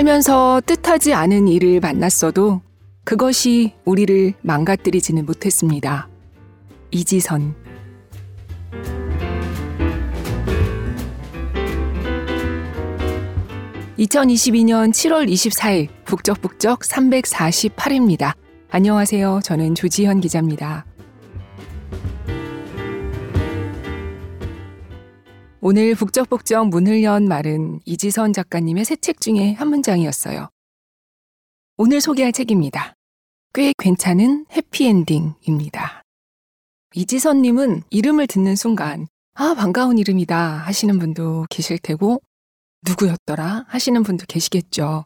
살면서 뜻하지 않은 일을 만났어도 그것이 우리를 망가뜨리지는 못했습니다. 이지선. (2022년 7월 24일) 북적북적 (348입니다) 안녕하세요 저는 조지현 기자입니다. 오늘 북적북적 문을 연 말은 이지선 작가님의 새 책 중에 한 문장이었어요. 오늘 소개할 책입니다. 꽤 괜찮은 해피엔딩입니다. 이지선님은 이름을 듣는 순간, 아, 반가운 이름이다 하시는 분도 계실 테고, 누구였더라 하시는 분도 계시겠죠.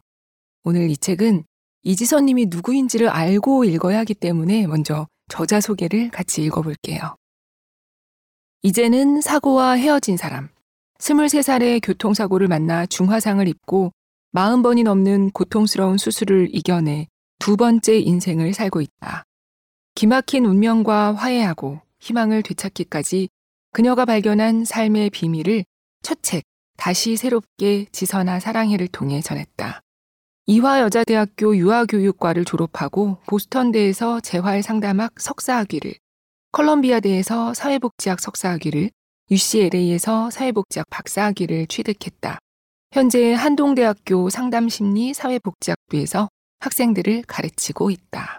오늘 이 책은 이지선님이 누구인지를 알고 읽어야 하기 때문에 먼저 저자 소개를 같이 읽어볼게요. 이제는 사고와 헤어진 사람. 23살의 교통사고를 만나 중화상을 입고 40번이 넘는 고통스러운 수술을 이겨내 두 번째 인생을 살고 있다. 기막힌 운명과 화해하고 희망을 되찾기까지 그녀가 발견한 삶의 비밀을 첫 책, 다시 새롭게 지선아 사랑해를 통해 전했다. 이화여자대학교 유아교육과를 졸업하고 보스턴대에서 재활 상담학 석사학위를, 컬럼비아대에서 사회복지학 석사학위를, UCLA에서 사회복지학 박사학위를 취득했다. 현재 한동대학교 상담심리 사회복지학부에서 학생들을 가르치고 있다.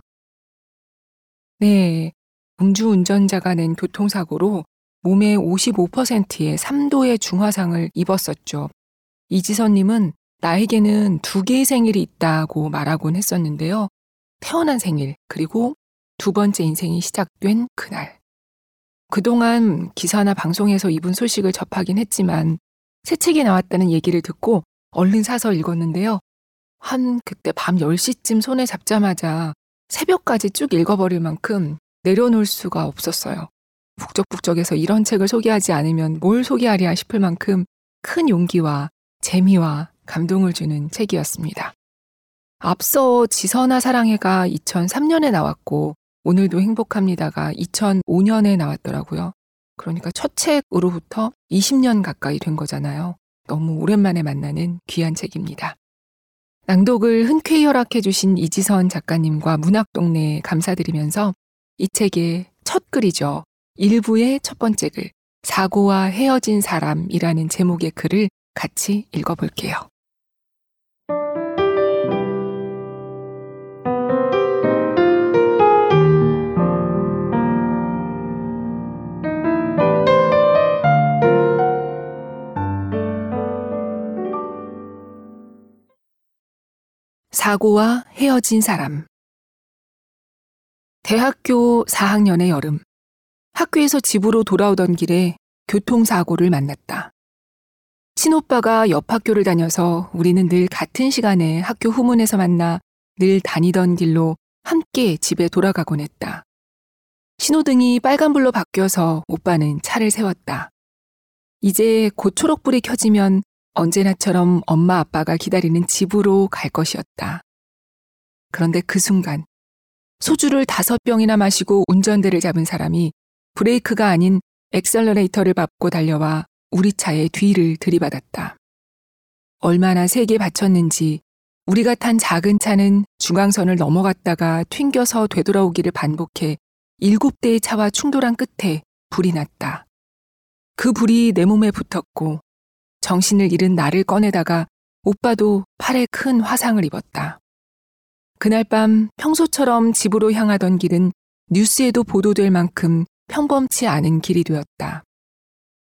네. 음주운전자가 낸 교통사고로 몸의 55%의 3도의 중화상을 입었었죠. 이지선님은 나에게는 두 개의 생일이 있다고 말하곤 했었는데요. 태어난 생일, 그리고 두 번째 인생이 시작된 그날. 그동안 기사나 방송에서 이분 소식을 접하긴 했지만 새 책이 나왔다는 얘기를 듣고 얼른 사서 읽었는데요. 한 그때 밤 10시쯤 손에 잡자마자 새벽까지 쭉 읽어버릴 만큼 내려놓을 수가 없었어요. 북적북적에서 이런 책을 소개하지 않으면 뭘 소개하랴 싶을 만큼 큰 용기와 재미와 감동을 주는 책이었습니다. 앞서 지선아 사랑해가 2003년에 나왔고 오늘도 행복합니다가 2005년에 나왔더라고요. 그러니까 첫 책으로부터 20년 가까이 된 거잖아요. 너무 오랜만에 만나는 귀한 책입니다. 낭독을 흔쾌히 허락해 주신 이지선 작가님과 문학동네에 감사드리면서 이 책의 첫 글이죠. 일부의 첫 번째 글, 사고와 헤어진 사람이라는 제목의 글을 같이 읽어볼게요. 사고와 헤어진 사람. 대학교 4학년의 여름. 학교에서 집으로 돌아오던 길에 교통사고를 만났다. 친오빠가 옆 학교를 다녀서 우리는 늘 같은 시간에 학교 후문에서 만나 늘 다니던 길로 함께 집에 돌아가곤 했다. 신호등이 빨간불로 바뀌어서 오빠는 차를 세웠다. 이제 곧 초록불이 켜지면 언제나처럼 엄마 아빠가 기다리는 집으로 갈 것이었다. 그런데 그 순간 소주를 다섯 병이나 마시고 운전대를 잡은 사람이 브레이크가 아닌 엑셀러레이터를 밟고 달려와 우리 차의 뒤를 들이받았다. 얼마나 세게 받쳤는지 우리가 탄 작은 차는 중앙선을 넘어갔다가 튕겨서 되돌아오기를 반복해 일곱 대의 차와 충돌한 끝에 불이 났다. 그 불이 내 몸에 붙었고 정신을 잃은 나를 꺼내다가 오빠도 팔에 큰 화상을 입었다. 그날 밤 평소처럼 집으로 향하던 길은 뉴스에도 보도될 만큼 평범치 않은 길이 되었다.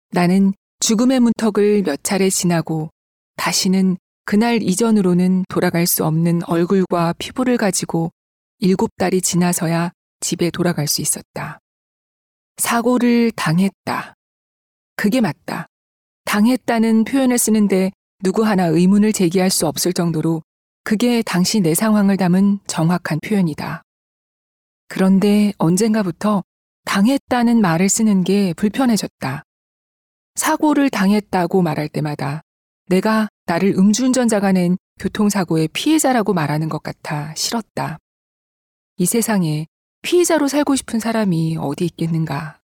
나는 죽음의 문턱을 몇 차례 지나고 다시는 그날 이전으로는 돌아갈 수 없는 얼굴과 피부를 가지고 일곱 달이 지나서야 집에 돌아갈 수 있었다. 사고를 당했다. 그게 맞다. 당했다는 표현을 쓰는데 누구 하나 의문을 제기할 수 없을 정도로 그게 당시 내 상황을 담은 정확한 표현이다. 그런데 언젠가부터 당했다는 말을 쓰는 게 불편해졌다. 사고를 당했다고 말할 때마다 내가 나를 음주운전자가 낸 교통사고의 피해자라고 말하는 것 같아 싫었다. 이 세상에 피해자로 살고 싶은 사람이 어디 있겠는가.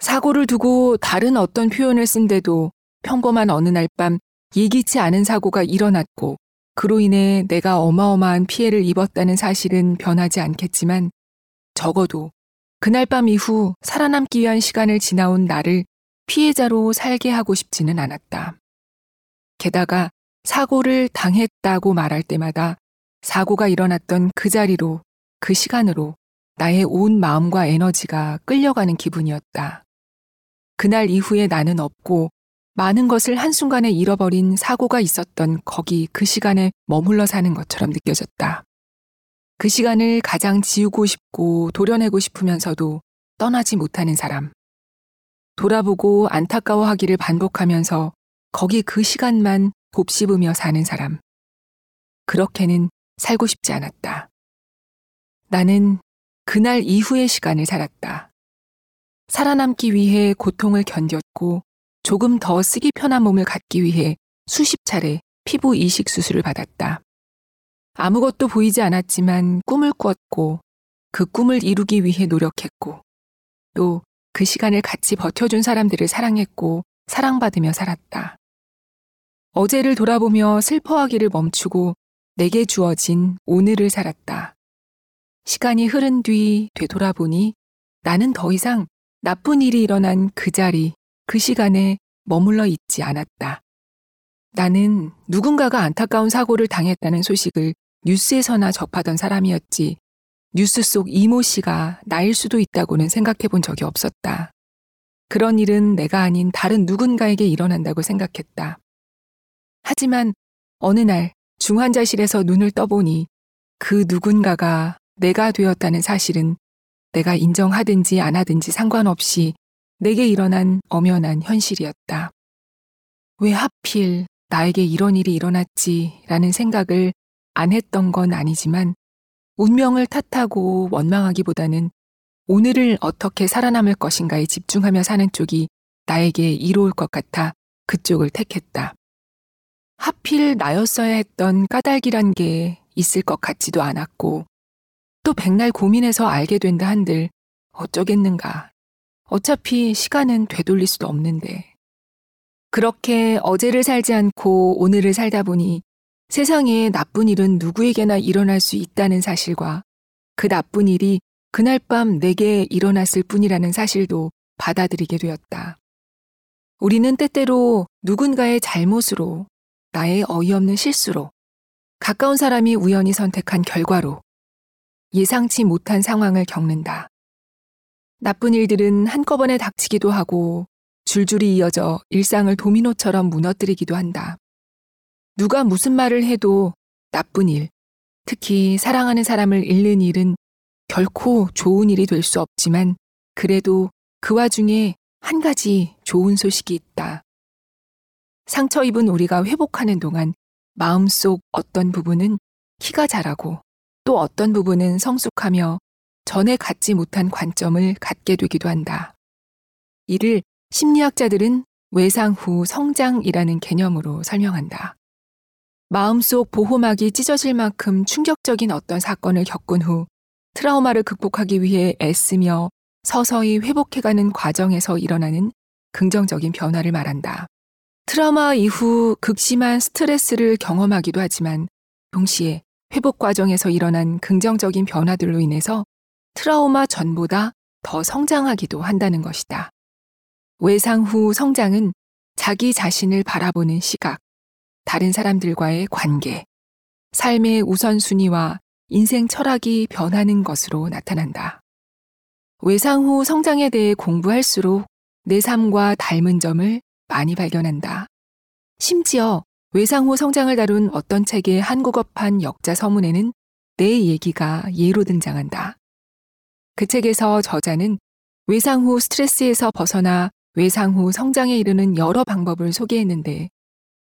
사고를 두고 다른 어떤 표현을 쓴데도 평범한 어느 날 밤 예기치 않은 사고가 일어났고 그로 인해 내가 어마어마한 피해를 입었다는 사실은 변하지 않겠지만 적어도 그날 밤 이후 살아남기 위한 시간을 지나온 나를 피해자로 살게 하고 싶지는 않았다. 게다가 사고를 당했다고 말할 때마다 사고가 일어났던 그 자리로 그 시간으로 나의 온 마음과 에너지가 끌려가는 기분이었다. 그날 이후에 나는 없고 많은 것을 한순간에 잃어버린 사고가 있었던 거기 그 시간에 머물러 사는 것처럼 느껴졌다. 그 시간을 가장 지우고 싶고 도려내고 싶으면서도 떠나지 못하는 사람. 돌아보고 안타까워하기를 반복하면서 거기 그 시간만 곱씹으며 사는 사람. 그렇게는 살고 싶지 않았다. 나는 그날 이후의 시간을 살았다. 살아남기 위해 고통을 견뎠고 조금 더 쓰기 편한 몸을 갖기 위해 수십 차례 피부 이식 수술을 받았다. 아무것도 보이지 않았지만 꿈을 꾸었고 그 꿈을 이루기 위해 노력했고 또 그 시간을 같이 버텨준 사람들을 사랑했고 사랑받으며 살았다. 어제를 돌아보며 슬퍼하기를 멈추고 내게 주어진 오늘을 살았다. 시간이 흐른 뒤 되돌아보니 나는 더 이상 나쁜 일이 일어난 그 자리, 그 시간에 머물러 있지 않았다. 나는 누군가가 안타까운 사고를 당했다는 소식을 뉴스에서나 접하던 사람이었지 뉴스 속 이모 씨가 나일 수도 있다고는 생각해 본 적이 없었다. 그런 일은 내가 아닌 다른 누군가에게 일어난다고 생각했다. 하지만 어느 날 중환자실에서 눈을 떠보니 그 누군가가 내가 되었다는 사실은 내가 인정하든지 안 하든지 상관없이 내게 일어난 엄연한 현실이었다. 왜 하필 나에게 이런 일이 일어났지 라는 생각을 안 했던 건 아니지만 운명을 탓하고 원망하기보다는 오늘을 어떻게 살아남을 것인가에 집중하며 사는 쪽이 나에게 이로울 것 같아 그쪽을 택했다. 하필 나였어야 했던 까닭이란 게 있을 것 같지도 않았고 또 백날 고민해서 알게 된다 한들 어쩌겠는가. 어차피 시간은 되돌릴 수도 없는데. 그렇게 어제를 살지 않고 오늘을 살다 보니 세상에 나쁜 일은 누구에게나 일어날 수 있다는 사실과 그 나쁜 일이 그날 밤 내게 일어났을 뿐이라는 사실도 받아들이게 되었다. 우리는 때때로 누군가의 잘못으로, 나의 어이없는 실수로, 가까운 사람이 우연히 선택한 결과로 예상치 못한 상황을 겪는다. 나쁜 일들은 한꺼번에 닥치기도 하고 줄줄이 이어져 일상을 도미노처럼 무너뜨리기도 한다. 누가 무슨 말을 해도 나쁜 일, 특히 사랑하는 사람을 잃는 일은 결코 좋은 일이 될 수 없지만 그래도 그 와중에 한 가지 좋은 소식이 있다. 상처 입은 우리가 회복하는 동안 마음속 어떤 부분은 키가 자라고 또 어떤 부분은 성숙하며 전에 갖지 못한 관점을 갖게 되기도 한다. 이를 심리학자들은 외상 후 성장이라는 개념으로 설명한다. 마음속 보호막이 찢어질 만큼 충격적인 어떤 사건을 겪은 후 트라우마를 극복하기 위해 애쓰며 서서히 회복해가는 과정에서 일어나는 긍정적인 변화를 말한다. 트라우마 이후 극심한 스트레스를 경험하기도 하지만 동시에 회복 과정에서 일어난 긍정적인 변화들로 인해서 트라우마 전보다 더 성장하기도 한다는 것이다. 외상 후 성장은 자기 자신을 바라보는 시각, 다른 사람들과의 관계, 삶의 우선순위와 인생 철학이 변하는 것으로 나타난다. 외상 후 성장에 대해 공부할수록 내 삶과 닮은 점을 많이 발견한다. 심지어 외상 후 성장을 다룬 어떤 책의 한국어판 역자 서문에는 내 얘기가 예로 등장한다. 그 책에서 저자는 외상 후 스트레스에서 벗어나 외상 후 성장에 이르는 여러 방법을 소개했는데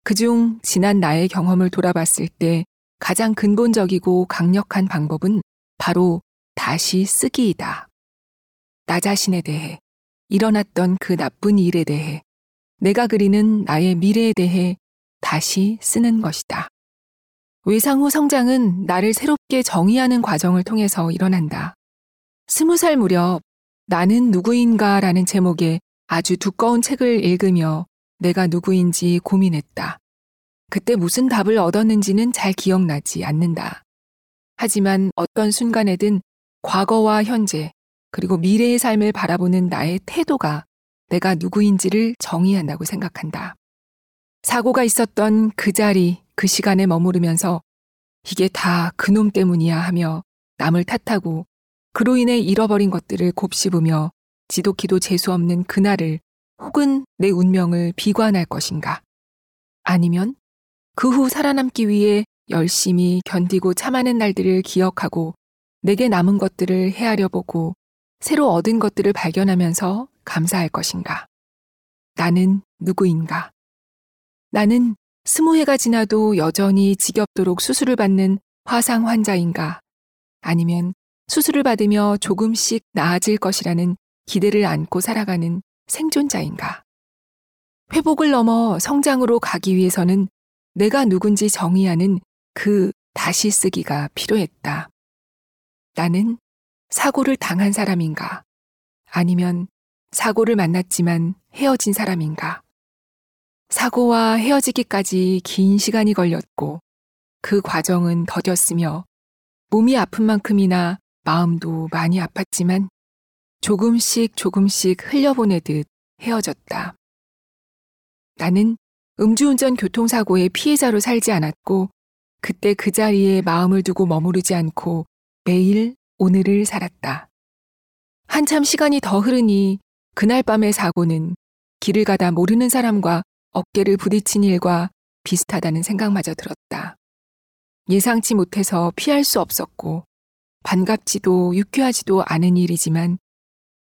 그중 지난 나의 경험을 돌아봤을 때 가장 근본적이고 강력한 방법은 바로 다시 쓰기이다. 나 자신에 대해, 일어났던 그 나쁜 일에 대해, 내가 그리는 나의 미래에 대해 다시 쓰는 것이다. 외상 후 성장은 나를 새롭게 정의하는 과정을 통해서 일어난다. 스무 살 무렵 나는 누구인가 라는 제목의 아주 두꺼운 책을 읽으며 내가 누구인지 고민했다. 그때 무슨 답을 얻었는지는 잘 기억나지 않는다. 하지만 어떤 순간에든 과거와 현재, 그리고 미래의 삶을 바라보는 나의 태도가 내가 누구인지를 정의한다고 생각한다. 사고가 있었던 그 자리, 그 시간에 머무르면서 이게 다 그놈 때문이야 하며 남을 탓하고 그로 인해 잃어버린 것들을 곱씹으며 지독히도 재수 없는 그날을 혹은 내 운명을 비관할 것인가? 아니면 그 후 살아남기 위해 열심히 견디고 참아낸 날들을 기억하고 내게 남은 것들을 헤아려 보고 새로 얻은 것들을 발견하면서 감사할 것인가? 나는 누구인가? 나는 스무 해가 지나도 여전히 지겹도록 수술을 받는 화상 환자인가? 아니면 수술을 받으며 조금씩 나아질 것이라는 기대를 안고 살아가는 생존자인가? 회복을 넘어 성장으로 가기 위해서는 내가 누군지 정의하는 그 다시 쓰기가 필요했다. 나는 사고를 당한 사람인가? 아니면 사고를 만났지만 헤어진 사람인가? 사고와 헤어지기까지 긴 시간이 걸렸고 그 과정은 더뎠으며 몸이 아픈 만큼이나 마음도 많이 아팠지만 조금씩 조금씩 흘려보내듯 헤어졌다. 나는 음주운전 교통사고의 피해자로 살지 않았고 그때 그 자리에 마음을 두고 머무르지 않고 매일 오늘을 살았다. 한참 시간이 더 흐르니 그날 밤의 사고는 길을 가다 모르는 사람과 어깨를 부딪힌 일과 비슷하다는 생각마저 들었다. 예상치 못해서 피할 수 없었고 반갑지도 유쾌하지도 않은 일이지만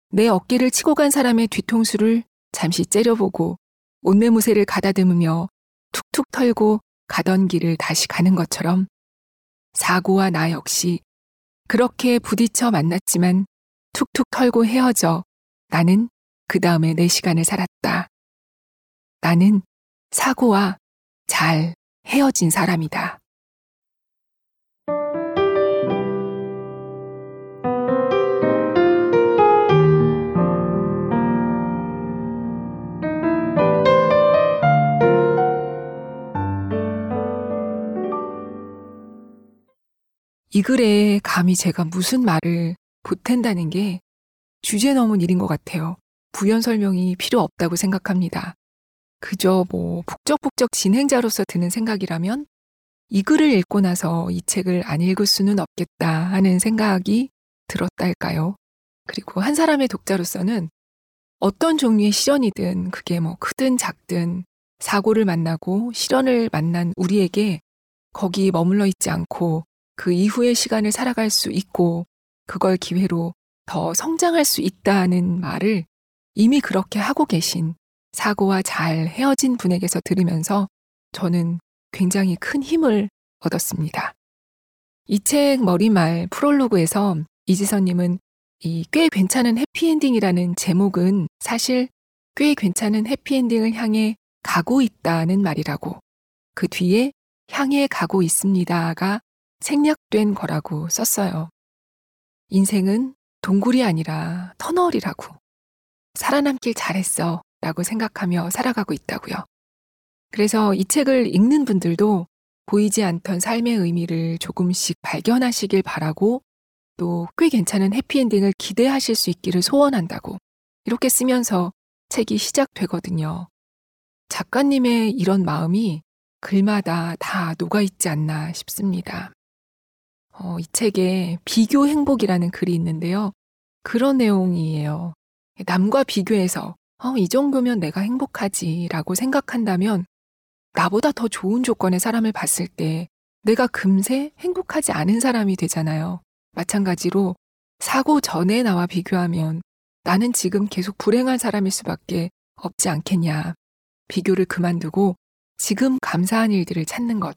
내 어깨를 치고 간 사람의 뒤통수를 잠시 째려보고 옷매무새를 가다듬으며 툭툭 털고 가던 길을 다시 가는 것처럼 사고와 나 역시 그렇게 부딪혀 만났지만 툭툭 털고 헤어져 나는 그 다음에 내 시간을 살았다. 나는 사고와 잘 헤어진 사람이다. 이 글에 감히 제가 무슨 말을 보탠다는 게 주제 넘은 일인 것 같아요. 부연 설명이 필요 없다고 생각합니다. 그저 뭐 북적북적 진행자로서 드는 생각이라면 이 글을 읽고 나서 이 책을 안 읽을 수는 없겠다 하는 생각이 들었다 할까요? 그리고 한 사람의 독자로서는 어떤 종류의 시련이든 그게 뭐 크든 작든 사고를 만나고 시련을 만난 우리에게 거기 머물러 있지 않고 그 이후의 시간을 살아갈 수 있고 그걸 기회로 더 성장할 수 있다는 말을 이미 그렇게 하고 계신 사고와 잘 헤어진 분에게서 들으면서 저는 굉장히 큰 힘을 얻었습니다. 이 책 머리말 프롤로그에서 이지선님은 이 꽤 괜찮은 해피엔딩이라는 제목은 사실 꽤 괜찮은 해피엔딩을 향해 가고 있다는 말이라고 그 뒤에 향해 가고 있습니다가 생략된 거라고 썼어요. 인생은 동굴이 아니라 터널이라고. 살아남길 잘했어 라고 생각하며 살아가고 있다고요. 그래서 이 책을 읽는 분들도 보이지 않던 삶의 의미를 조금씩 발견하시길 바라고 또 꽤 괜찮은 해피엔딩을 기대하실 수 있기를 소원한다고 이렇게 쓰면서 책이 시작되거든요. 작가님의 이런 마음이 글마다 다 녹아있지 않나 싶습니다. 어, 이 책에 비교 행복이라는 글이 있는데요. 그런 내용이에요. 남과 비교해서 어, 이 정도면 내가 행복하지라고 생각한다면 나보다 더 좋은 조건의 사람을 봤을 때 내가 금세 행복하지 않은 사람이 되잖아요. 마찬가지로 사고 전에 나와 비교하면 나는 지금 계속 불행한 사람일 수밖에 없지 않겠냐. 비교를 그만두고 지금 감사한 일들을 찾는 것.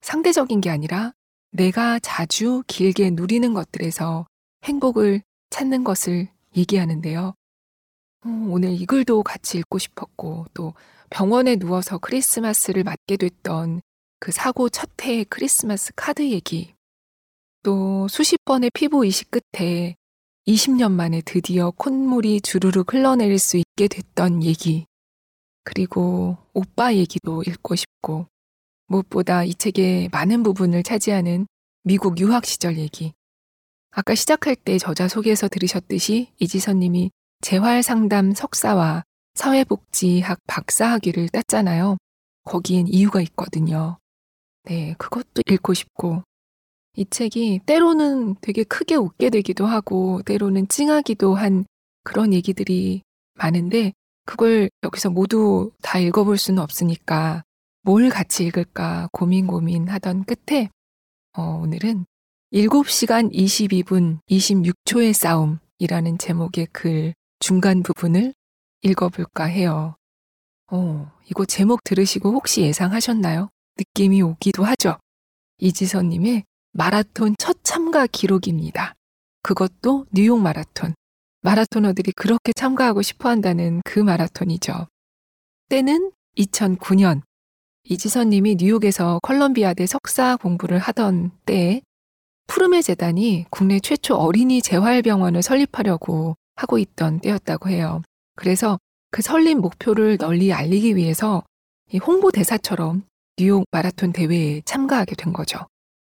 상대적인 게 아니라 내가 자주 길게 누리는 것들에서 행복을 찾는 것을 얘기하는데요. 어, 오늘 이 글도 같이 읽고 싶었고, 또 병원에 누워서 크리스마스를 맞게 됐던 그 사고 첫 해의 크리스마스 카드 얘기, 또 수십 번의 피부 이식 끝에 20년 만에 드디어 콧물이 주르륵 흘러내릴 수 있게 됐던 얘기, 그리고 오빠 얘기도 읽고 싶고, 무엇보다 이 책의 많은 부분을 차지하는 미국 유학 시절 얘기. 아까 시작할 때 저자 소개에서 들으셨듯이 이지선님이 재활 상담 석사와 사회복지학 박사 학위를 땄잖아요. 거기엔 이유가 있거든요. 네, 그것도 읽고 싶고. 이 책이 때로는 되게 크게 웃게 되기도 하고, 때로는 찡하기도 한 그런 얘기들이 많은데, 그걸 여기서 모두 다 읽어볼 수는 없으니까, 뭘 같이 읽을까 고민 고민 하던 끝에, 어, 오늘은 7시간 22분 26초의 싸움이라는 제목의 글 중간 부분을 읽어볼까 해요. 어, 이거 제목 들으시고 혹시 예상하셨나요? 느낌이 오기도 하죠. 이지선님의 마라톤 첫 참가 기록입니다. 그것도 뉴욕 마라톤. 마라토너들이 그렇게 참가하고 싶어 한다는 그 마라톤이죠. 때는 2009년. 이지선님이 뉴욕에서 컬럼비아대 석사 공부를 하던 때에 푸르메 재단이 국내 최초 어린이 재활병원을 설립하려고 하고 있던 때였다고 해요. 그래서 그 설립 목표를 널리 알리기 위해서 홍보 대사처럼 뉴욕 마라톤 대회에 참가하게 된 거죠.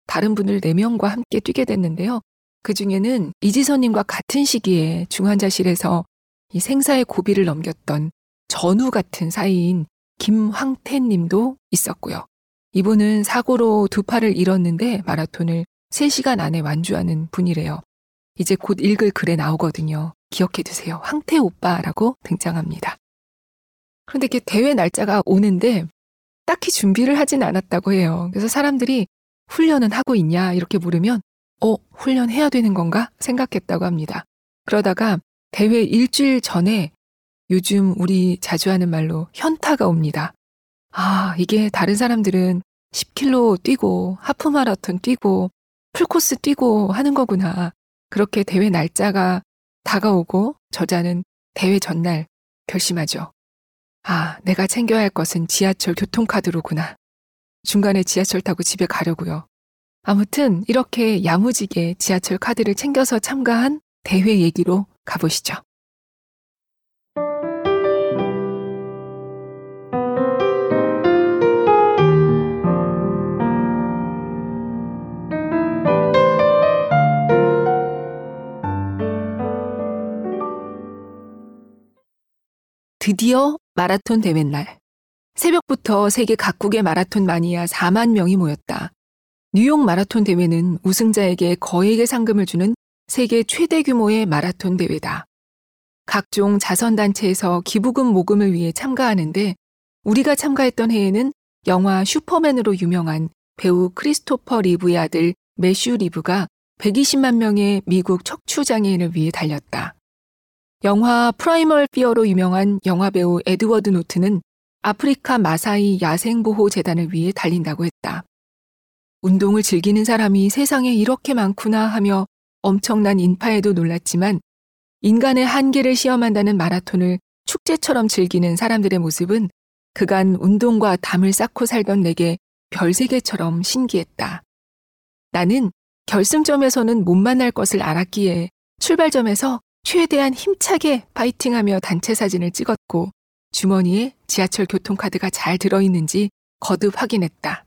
다른 분들 4명과 함께 뛰게 됐는데요. 그 중에는 이지선님과 같은 시기에 중환자실에서 이 생사의 고비를 넘겼던 전우 같은 사이인 김황태 님도 있었고요. 이분은 사고로 두 팔을 잃었는데 마라톤을 3시간 안에 완주하는 분이래요. 이제 곧 읽을 글에 나오거든요. 기억해 두세요. 황태 오빠라고 등장합니다. 그런데 이렇게 대회 날짜가 오는데 딱히 준비를 하진 않았다고 해요. 그래서 사람들이 훈련은 하고 있냐 이렇게 물으면 어, 훈련해야 되는 건가 생각했다고 합니다. 그러다가 대회 일주일 전에 요즘 우리 자주 하는 말로 현타가 옵니다. 아, 이게 다른 사람들은 10킬로 뛰고 하프 마라톤 뛰고 풀코스 뛰고 하는 거구나. 그렇게 대회 날짜가 다가오고 저자는 대회 전날 결심하죠. 아, 내가 챙겨야 할 것은 지하철 교통카드로구나. 중간에 지하철 타고 집에 가려고요. 아무튼 이렇게 야무지게 지하철 카드를 챙겨서 참가한 대회 얘기로 가보시죠. 드디어 마라톤 대회 날. 새벽부터 세계 각국의 마라톤 마니아 4만 명이 모였다. 뉴욕 마라톤 대회는 우승자에게 거액의 상금을 주는 세계 최대 규모의 마라톤 대회다. 각종 자선단체에서 기부금 모금을 위해 참가하는데 우리가 참가했던 해에는 영화 슈퍼맨으로 유명한 배우 크리스토퍼 리브의 아들 매슈 리브가 120만 명의 미국 척추장애인을 위해 달렸다. 영화 프라이멀 피어로 유명한 영화배우 에드워드 노튼은 아프리카 마사이 야생보호재단을 위해 달린다고 했다. 운동을 즐기는 사람이 세상에 이렇게 많구나 하며 엄청난 인파에도 놀랐지만 인간의 한계를 시험한다는 마라톤을 축제처럼 즐기는 사람들의 모습은 그간 운동과 담을 쌓고 살던 내게 별세계처럼 신기했다. 나는 결승점에서는 못 만날 것을 알았기에 출발점에서 최대한 힘차게 파이팅하며 단체 사진을 찍었고 주머니에 지하철 교통카드가 잘 들어있는지 거듭 확인했다.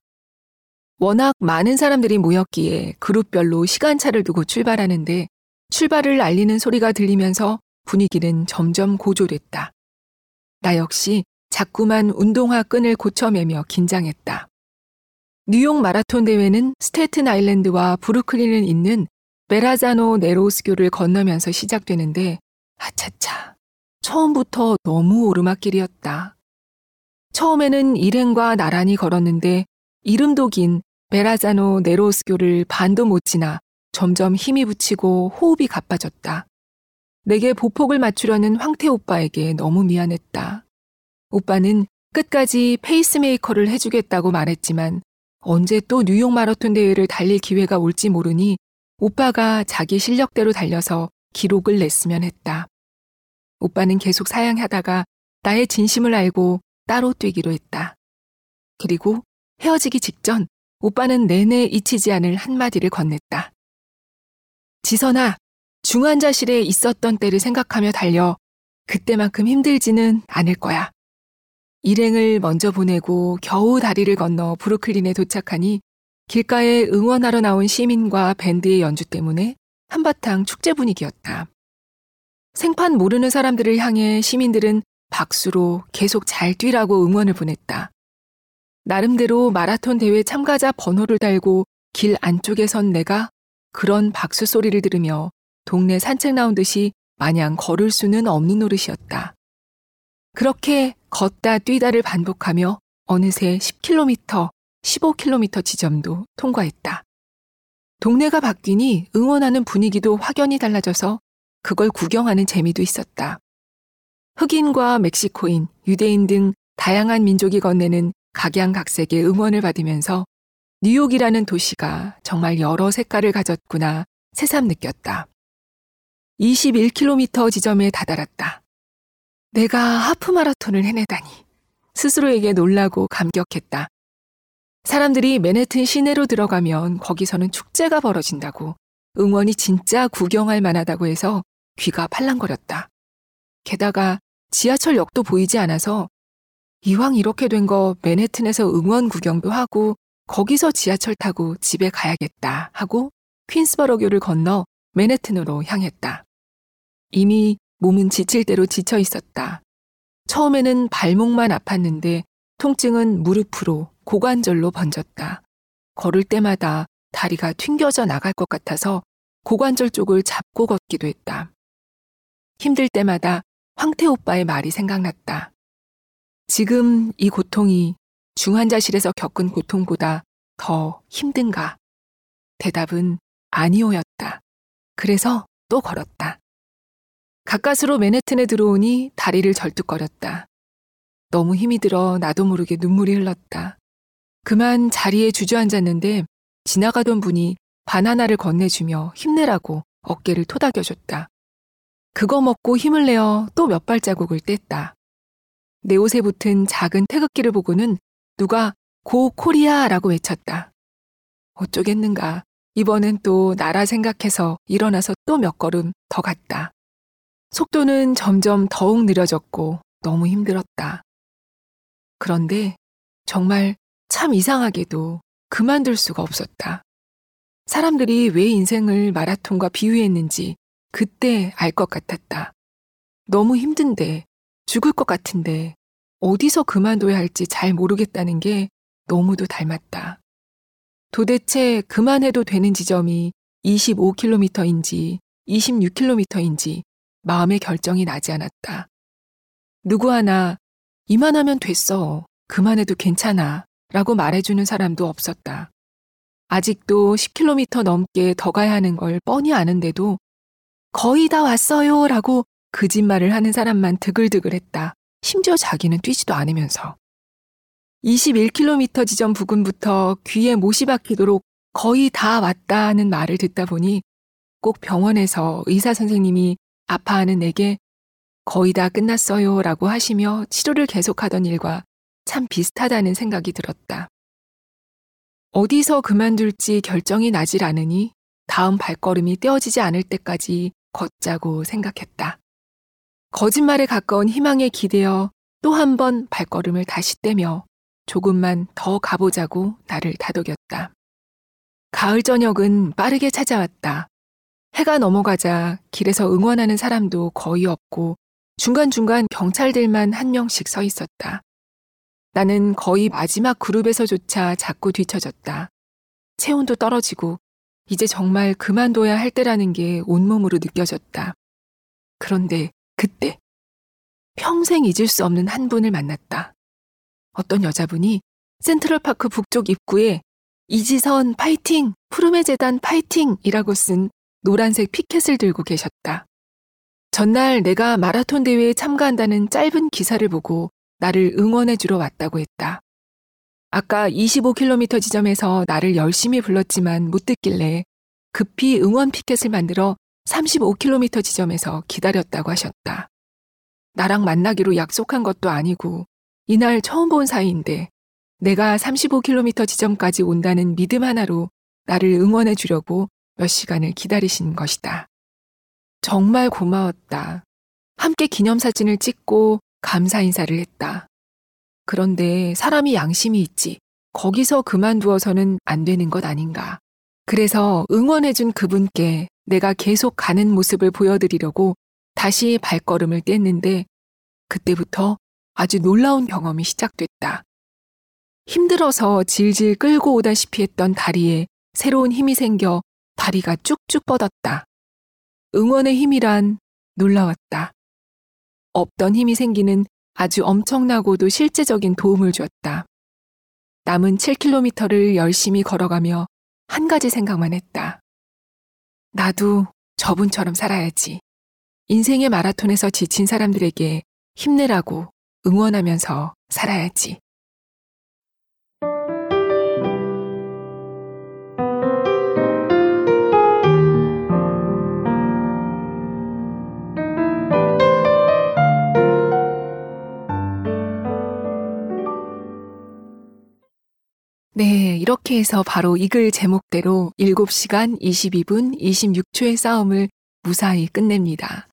워낙 많은 사람들이 모였기에 그룹별로 시간차를 두고 출발하는데 출발을 알리는 소리가 들리면서 분위기는 점점 고조됐다. 나 역시 자꾸만 운동화 끈을 고쳐매며 긴장했다. 뉴욕 마라톤 대회는 스테튼 아일랜드와 브루클린을 잇는 베라자노 네로스교를 건너면서 시작되는데 아차차 처음부터 너무 오르막길이었다. 처음에는 일행과 나란히 걸었는데 이름도 긴 베라자노 네로스교를 반도 못 지나 점점 힘이 붙이고 호흡이 가빠졌다. 내게 보폭을 맞추려는 황태 오빠에게 너무 미안했다. 오빠는 끝까지 페이스메이커를 해주겠다고 말했지만 언제 또 뉴욕 마라톤 대회를 달릴 기회가 올지 모르니 오빠가 자기 실력대로 달려서 기록을 냈으면 했다. 오빠는 계속 사양하다가 나의 진심을 알고 따로 뛰기로 했다. 그리고 헤어지기 직전 오빠는 내내 잊히지 않을 한마디를 건넸다. 지선아, 중환자실에 있었던 때를 생각하며 달려 그때만큼 힘들지는 않을 거야. 일행을 먼저 보내고 겨우 다리를 건너 브루클린에 도착하니 길가에 응원하러 나온 시민과 밴드의 연주 때문에 한바탕 축제 분위기였다. 생판 모르는 사람들을 향해 시민들은 박수로 계속 잘 뛰라고 응원을 보냈다. 나름대로 마라톤 대회 참가자 번호를 달고 길 안쪽에 선 내가 그런 박수 소리를 들으며 동네 산책 나온 듯이 마냥 걸을 수는 없는 노릇이었다. 그렇게 걷다 뛰다를 반복하며 어느새 10km, 15km 지점도 통과했다. 동네가 바뀌니 응원하는 분위기도 확연히 달라져서 그걸 구경하는 재미도 있었다. 흑인과 멕시코인, 유대인 등 다양한 민족이 건네는 각양각색의 응원을 받으면서 뉴욕이라는 도시가 정말 여러 색깔을 가졌구나 새삼 느꼈다. 21km 지점에 다다랐다. 내가 하프 마라톤을 해내다니 스스로에게 놀라고 감격했다. 사람들이 맨해튼 시내로 들어가면 거기서는 축제가 벌어진다고 응원이 진짜 구경할 만하다고 해서 귀가 팔랑거렸다. 게다가 지하철역도 보이지 않아서 이왕 이렇게 된 거 맨해튼에서 응원 구경도 하고 거기서 지하철 타고 집에 가야겠다 하고 퀸스버러교를 건너 맨해튼으로 향했다. 이미 몸은 지칠 대로 지쳐 있었다. 처음에는 발목만 아팠는데 통증은 무릎으로 고관절로 번졌다. 걸을 때마다 다리가 튕겨져 나갈 것 같아서 고관절 쪽을 잡고 걷기도 했다. 힘들 때마다 황태 오빠의 말이 생각났다. 지금 이 고통이 중환자실에서 겪은 고통보다 더 힘든가? 대답은 아니오였다. 그래서 또 걸었다. 가까스로 맨해튼에 들어오니 다리를 절뚝거렸다. 너무 힘이 들어 나도 모르게 눈물이 흘렀다. 그만 자리에 주저앉았는데 지나가던 분이 바나나를 건네주며 힘내라고 어깨를 토닥여줬다. 그거 먹고 힘을 내어 또 몇 발자국을 뗐다. 내 옷에 붙은 작은 태극기를 보고는 누가 Go Korea라고 외쳤다. 어쩌겠는가. 이번엔 또 나라 생각해서 일어나서 또 몇 걸음 더 갔다. 속도는 점점 더욱 느려졌고 너무 힘들었다. 그런데 정말 참 이상하게도 그만둘 수가 없었다. 사람들이 왜 인생을 마라톤과 비유했는지 그때 알 것 같았다. 너무 힘든데, 죽을 것 같은데, 어디서 그만둬야 할지 잘 모르겠다는 게 너무도 닮았다. 도대체 그만해도 되는 지점이 25km인지 26km인지 마음의 결정이 나지 않았다. 누구 하나 이만하면 됐어. 그만해도 괜찮아. 라고 말해주는 사람도 없었다. 아직도 10km 넘게 더 가야 하는 걸 뻔히 아는데도 거의 다 왔어요. 라고 거짓말을 하는 사람만 드글드글했다. 심지어 자기는 뛰지도 않으면서. 21km 지점 부근부터 귀에 못이 박히도록 거의 다 왔다는 말을 듣다 보니 꼭 병원에서 의사 선생님이 아파하는 내게 거의 다 끝났어요 라고 하시며 치료를 계속하던 일과 참 비슷하다는 생각이 들었다. 어디서 그만둘지 결정이 나질 않으니 다음 발걸음이 떼어지지 않을 때까지 걷자고 생각했다. 거짓말에 가까운 희망에 기대어 또 한 번 발걸음을 다시 떼며 조금만 더 가보자고 나를 다독였다. 가을 저녁은 빠르게 찾아왔다. 해가 넘어가자 길에서 응원하는 사람도 거의 없고 중간중간 경찰들만 한 명씩 서 있었다. 나는 거의 마지막 그룹에서조차 자꾸 뒤처졌다. 체온도 떨어지고 이제 정말 그만둬야 할 때라는 게 온몸으로 느껴졌다. 그런데 그때 평생 잊을 수 없는 한 분을 만났다. 어떤 여자분이 센트럴파크 북쪽 입구에 이지선 파이팅! 푸르메 재단 파이팅이라고 쓴 노란색 피켓을 들고 계셨다. 전날 내가 마라톤 대회에 참가한다는 짧은 기사를 보고 나를 응원해 주러 왔다고 했다. 아까 25km 지점에서 나를 열심히 불렀지만 못 듣길래 급히 응원 피켓을 만들어 35km 지점에서 기다렸다고 하셨다. 나랑 만나기로 약속한 것도 아니고 이날 처음 본 사이인데 내가 35km 지점까지 온다는 믿음 하나로 나를 응원해 주려고 몇 시간을 기다리신 것이다. 정말 고마웠다. 함께 기념사진을 찍고 감사 인사를 했다. 그런데 사람이 양심이 있지. 거기서 그만두어서는 안 되는 것 아닌가. 그래서 응원해준 그분께 내가 계속 가는 모습을 보여드리려고 다시 발걸음을 뗐는데 그때부터 아주 놀라운 경험이 시작됐다. 힘들어서 질질 끌고 오다시피 했던 다리에 새로운 힘이 생겨 다리가 쭉쭉 뻗었다. 응원의 힘이란 놀라웠다. 없던 힘이 생기는 아주 엄청나고도 실제적인 도움을 주었다. 남은 7km를 열심히 걸어가며 한 가지 생각만 했다. 나도 저분처럼 살아야지. 인생의 마라톤에서 지친 사람들에게 힘내라고 응원하면서 살아야지. 네, 이렇게 해서 바로 이 글 제목대로 7시간 22분 26초의 싸움을 무사히 끝냅니다.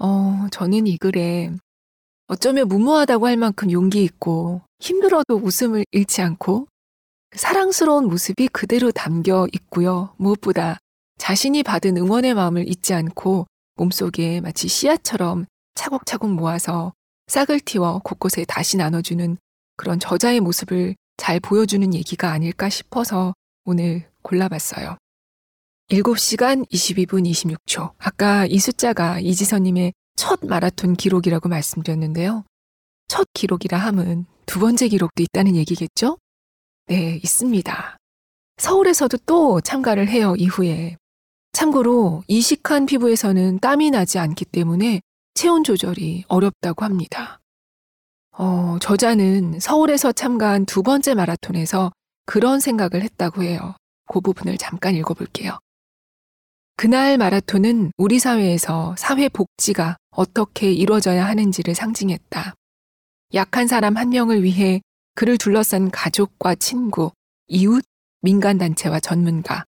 어, 저는 이 글에 어쩌면 무모하다고 할 만큼 용기 있고 힘들어도 웃음을 잃지 않고 사랑스러운 모습이 그대로 담겨 있고요. 무엇보다 자신이 받은 응원의 마음을 잊지 않고 몸속에 마치 씨앗처럼 차곡차곡 모아서 싹을 틔워 곳곳에 다시 나눠주는 그런 저자의 모습을 잘 보여주는 얘기가 아닐까 싶어서 오늘 골라봤어요. 7시간 22분 26초. 아까 이 숫자가 이지선님의 첫 마라톤 기록이라고 말씀드렸는데요. 첫 기록이라 함은 두 번째 기록도 있다는 얘기겠죠? 네, 있습니다. 서울에서도 또 참가를 해요, 이후에. 참고로 이식한 피부에서는 땀이 나지 않기 때문에 체온 조절이 어렵다고 합니다. 어, 저자는 서울에서 참가한 두 번째 마라톤에서 그런 생각을 했다고 해요. 그 부분을 잠깐 읽어볼게요. 그날 마라톤은 우리 사회에서 사회 복지가 어떻게 이루어져야 하는지를 상징했다. 약한 사람 한 명을 위해 그를 둘러싼 가족과 친구, 이웃, 민간단체와 전문가,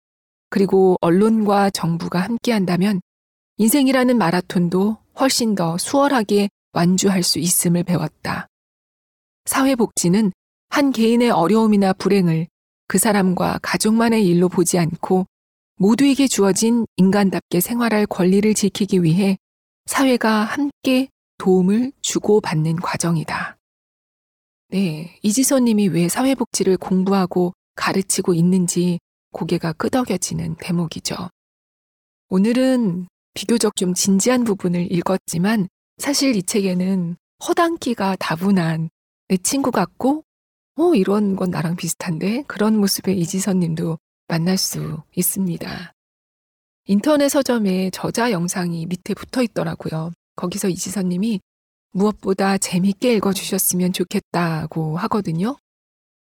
그리고 언론과 정부가 함께한다면 인생이라는 마라톤도 훨씬 더 수월하게 완주할 수 있음을 배웠다. 사회복지는 한 개인의 어려움이나 불행을 그 사람과 가족만의 일로 보지 않고 모두에게 주어진 인간답게 생활할 권리를 지키기 위해 사회가 함께 도움을 주고받는 과정이다. 네, 이지선 님이 왜 사회복지를 공부하고 가르치고 있는지 고개가 끄덕여지는 대목이죠. 오늘은 비교적 좀 진지한 부분을 읽었지만 사실 이 책에는 허당기가 다분한 내 친구 같고, 어, 이런 건 나랑 비슷한데? 그런 모습의 이지선 님도 만날 수 있습니다. 인터넷 서점에 저자 영상이 밑에 붙어 있더라고요. 거기서 이지선 님이 무엇보다 재밌게 읽어주셨으면 좋겠다고 하거든요.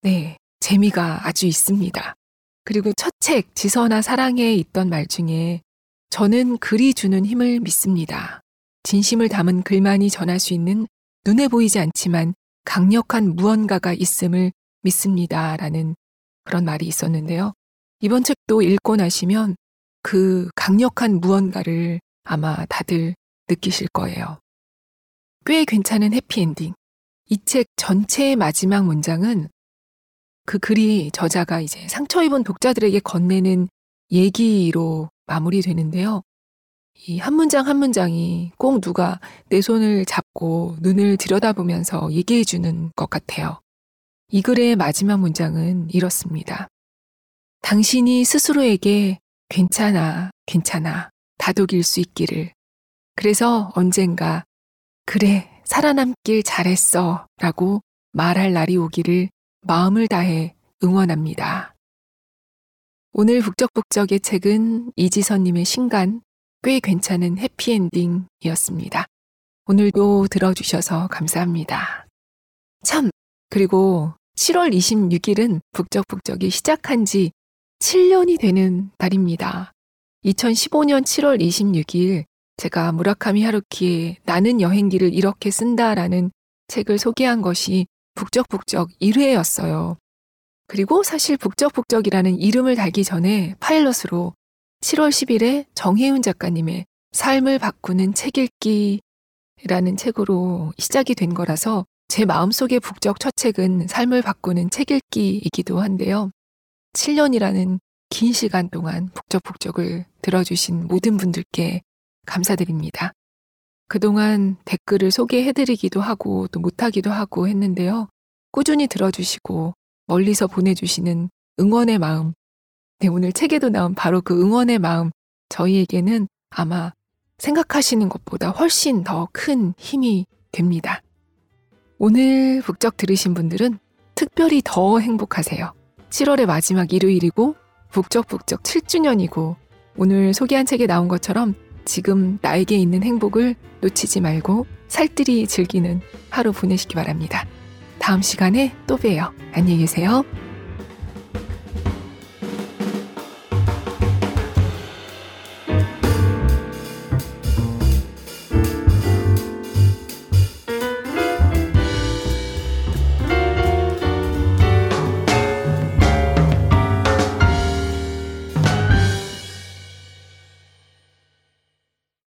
네, 재미가 아주 있습니다. 그리고 첫 책, 지선아 사랑에 있던 말 중에 저는 글이 주는 힘을 믿습니다. 진심을 담은 글만이 전할 수 있는 눈에 보이지 않지만 강력한 무언가가 있음을 믿습니다. 라는 그런 말이 있었는데요. 이번 책도 읽고 나시면 그 강력한 무언가를 아마 다들 느끼실 거예요. 꽤 괜찮은 해피엔딩. 이 책 전체의 마지막 문장은 그 글이 저자가 이제 상처 입은 독자들에게 건네는 얘기로 마무리되는데요. 이 한 문장 한 문장이 꼭 누가 내 손을 잡고 눈을 들여다보면서 얘기해 주는 것 같아요. 이 글의 마지막 문장은 이렇습니다. 당신이 스스로에게 괜찮아, 괜찮아, 다독일 수 있기를. 그래서 언젠가, 그래, 살아남길 잘했어, 라고 말할 날이 오기를 마음을 다해 응원합니다. 오늘 북적북적의 책은 이지선님의 신간 꽤 괜찮은 해피엔딩이었습니다. 오늘도 들어주셔서 감사합니다. 참, 그리고 7월 26일은 북적북적이 시작한 지 7년이 되는 날입니다. 2015년 7월 26일 제가 무라카미 하루키의 나는 여행기를 이렇게 쓴다라는 책을 소개한 것이 북적북적 1회였어요. 그리고 사실 북적북적이라는 이름을 달기 전에 파일럿으로 7월 10일에 정혜윤 작가님의 삶을 바꾸는 책 읽기라는 책으로 시작이 된 거라서 제 마음속의 북적 첫 책은 삶을 바꾸는 책 읽기이기도 한데요. 7년이라는 긴 시간 동안 북적북적을 들어주신 모든 분들께 감사드립니다. 그동안 댓글을 소개해드리기도 하고 또 못하기도 하고 했는데요. 꾸준히 들어주시고 멀리서 보내주시는 응원의 마음. 네, 오늘 책에도 나온 바로 그 응원의 마음. 저희에게는 아마 생각하시는 것보다 훨씬 더 큰 힘이 됩니다. 오늘 북적 들으신 분들은 특별히 더 행복하세요. 7월의 마지막 일요일이고 북적북적 7주년이고 오늘 소개한 책에 나온 것처럼 지금 나에게 있는 행복을 놓치지 말고 살뜰히 즐기는 하루 보내시기 바랍니다. 다음 시간에 또 봬요. 안녕히 계세요.